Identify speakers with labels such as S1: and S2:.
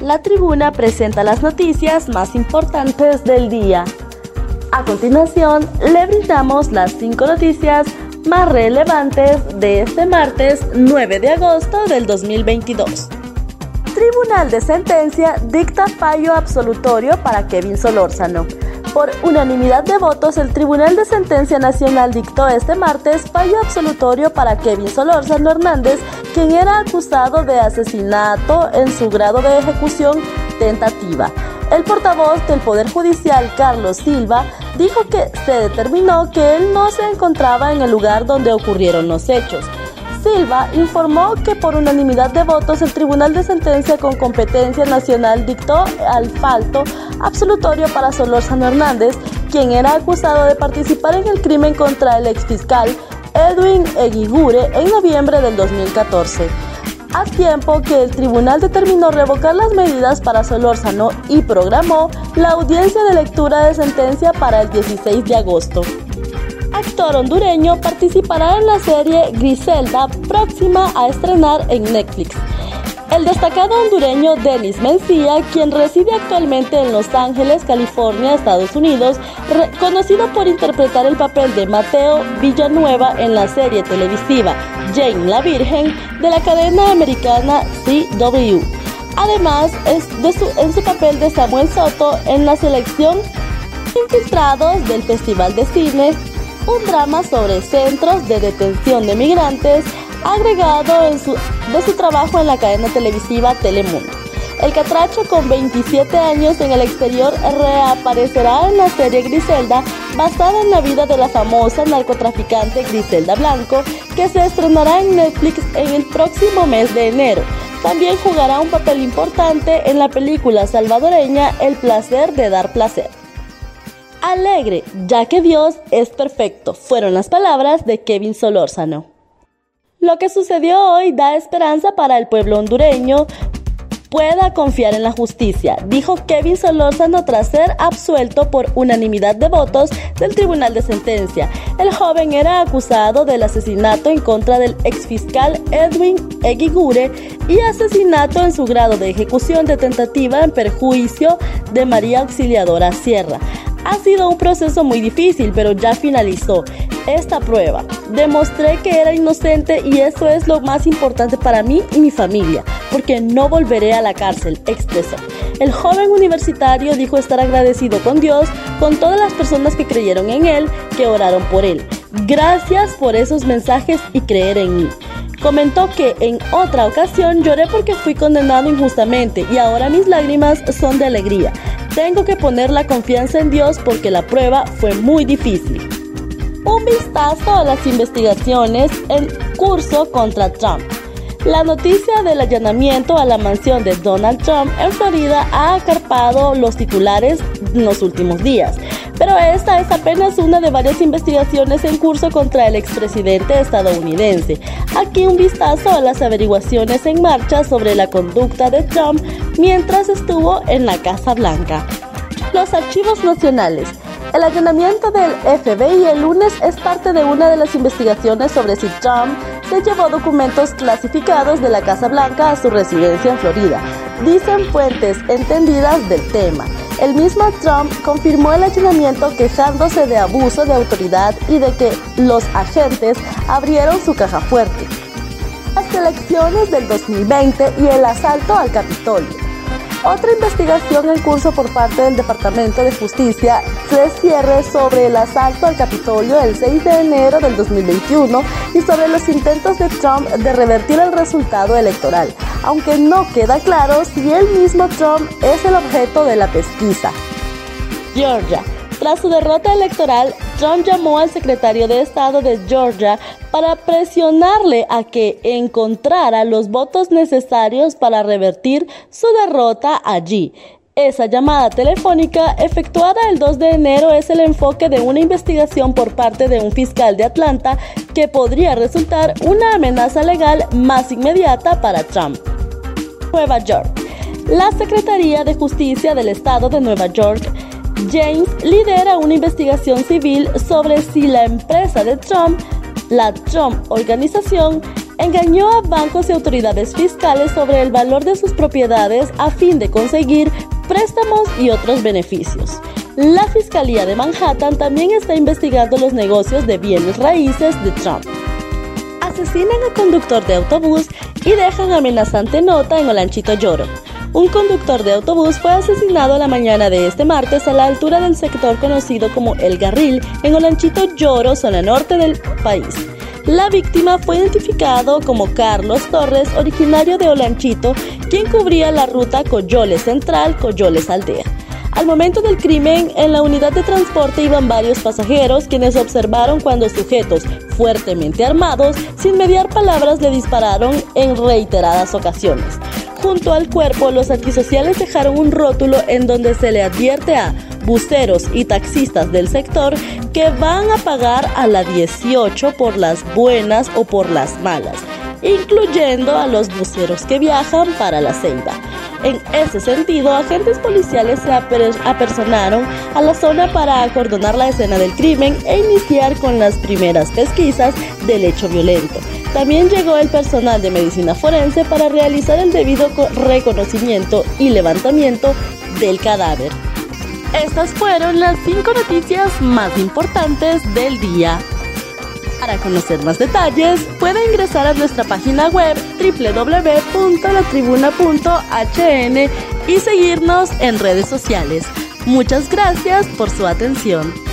S1: La tribuna presenta las noticias más importantes del día. A continuación, le brindamos las cinco noticias más relevantes de este martes 9 de agosto del 2022. Tribunal de Sentencia dicta fallo absolutorio para Kevin Solórzano. Por unanimidad de votos, el Tribunal de Sentencia Nacional dictó este martes fallo absolutorio para Kevin Solórzano Hernández, quien era acusado de asesinato en su grado de ejecución tentativa. El portavoz del Poder Judicial, Carlos Silva, dijo que se determinó que él no se encontraba en el lugar donde ocurrieron los hechos. Silva informó que por unanimidad de votos el Tribunal de Sentencia con competencia nacional dictó al falto absolutorio para Solórzano Hernández, quien era acusado de participar en el crimen contra el exfiscal Edwin Eguigure en noviembre del 2014 a tiempo que el tribunal determinó revocar las medidas para Solórzano y programó la audiencia de lectura de sentencia para el 16 de agosto actor hondureño participará en la serie Griselda próxima a estrenar en Netflix. El destacado hondureño Denis Mencía, quien reside actualmente en Los Ángeles, California, Estados Unidos, conocido por interpretar el papel de Mateo Villanueva en la serie televisiva Jane la Virgen de la cadena americana CW. Además, es en su papel de Samuel Soto en la selección Infiltrados del Festival de Cine un drama sobre centros de detención de migrantes agregado de su trabajo en la cadena televisiva Telemundo. El catracho con 27 años en el exterior reaparecerá en la serie Griselda basada en la vida de la famosa narcotraficante Griselda Blanco que se estrenará en Netflix en el próximo mes de enero. También jugará un papel importante en la película salvadoreña El placer de dar placer alegre, ya que Dios es perfecto, fueron las palabras de Kevin Solórzano. Lo que sucedió hoy da esperanza para el pueblo hondureño pueda confiar en la justicia, dijo Kevin Solórzano tras ser absuelto por unanimidad de votos del Tribunal de Sentencia. El joven era acusado del asesinato en contra del exfiscal Edwin Eguigure y asesinato en su grado de ejecución de tentativa en perjuicio de María Auxiliadora Sierra. Ha sido un proceso muy difícil, pero ya finalizó esta prueba. Demostré que era inocente y eso es lo más importante para mí y mi familia, porque no volveré a la cárcel, expresó. El joven universitario dijo estar agradecido con Dios, con todas las personas que creyeron en él, que oraron por él. Gracias por esos mensajes y creer en mí. Comentó que en otra ocasión lloré porque fui condenado injustamente y ahora mis lágrimas son de alegría. Tengo que poner la confianza en Dios porque la prueba fue muy difícil. Un vistazo a las investigaciones en curso contra Trump. La noticia del allanamiento a la mansión de Donald Trump en Florida ha acarpado los titulares en los últimos días. Pero esta es apenas una de varias investigaciones en curso contra el expresidente estadounidense. Aquí un vistazo a las averiguaciones en marcha sobre la conducta de Trump mientras estuvo en la Casa Blanca. Los archivos nacionales. El allanamiento del FBI el lunes es parte de una de las investigaciones sobre si Trump se llevó documentos clasificados de la Casa Blanca a su residencia en Florida, dicen fuentes entendidas del tema. El mismo Trump confirmó el allanamiento quejándose de abuso de autoridad y de que los agentes abrieron su caja fuerte. Las elecciones del 2020 y el asalto al Capitolio. Otra investigación en curso por parte del Departamento de Justicia se cierre sobre el asalto al Capitolio el 6 de enero del 2021 y sobre los intentos de Trump de revertir el resultado electoral, aunque no queda claro si el mismo Trump es el objeto de la pesquisa. Georgia. Tras su derrota electoral, Trump llamó al secretario de Estado de Georgia para presionarle a que encontrara los votos necesarios para revertir su derrota allí. Esa llamada telefónica efectuada el 2 de enero es el enfoque de una investigación por parte de un fiscal de Atlanta que podría resultar una amenaza legal más inmediata para Trump. Nueva York. La Secretaría de Justicia del Estado de Nueva York James lidera una investigación civil sobre si la empresa de Trump, la Trump Organización, engañó a bancos y autoridades fiscales sobre el valor de sus propiedades a fin de conseguir préstamos y otros beneficios. La Fiscalía de Manhattan también está investigando los negocios de bienes raíces de Trump. Asesinan a conductor de autobús y dejan amenazante nota en Olanchito Lloro. Un conductor de autobús fue asesinado la mañana de este martes a la altura del sector conocido como El Garril en Olanchito Lloro, zona norte del país. La víctima fue identificado como Carlos Torres, originario de Olanchito, quien cubría la ruta Coyoles Central, Coyoles Aldea. Al momento del crimen, en la unidad de transporte iban varios pasajeros quienes observaron cuando sujetos fuertemente armados, sin mediar palabras, le dispararon en reiteradas ocasiones. Junto al cuerpo, los antisociales dejaron un rótulo en donde se le advierte a buceros y taxistas del sector que van a pagar a la 18 por las buenas o por las malas, incluyendo a los buceros que viajan para la ceiba. En ese sentido, agentes policiales se apersonaron a la zona para acordonar la escena del crimen e iniciar con las primeras pesquisas del hecho violento. También llegó el personal de medicina forense para realizar el debido reconocimiento y levantamiento del cadáver. Estas fueron las cinco noticias más importantes del día. Para conocer más detalles, puede ingresar a nuestra página web www.latribuna.hn y seguirnos en redes sociales. Muchas gracias por su atención.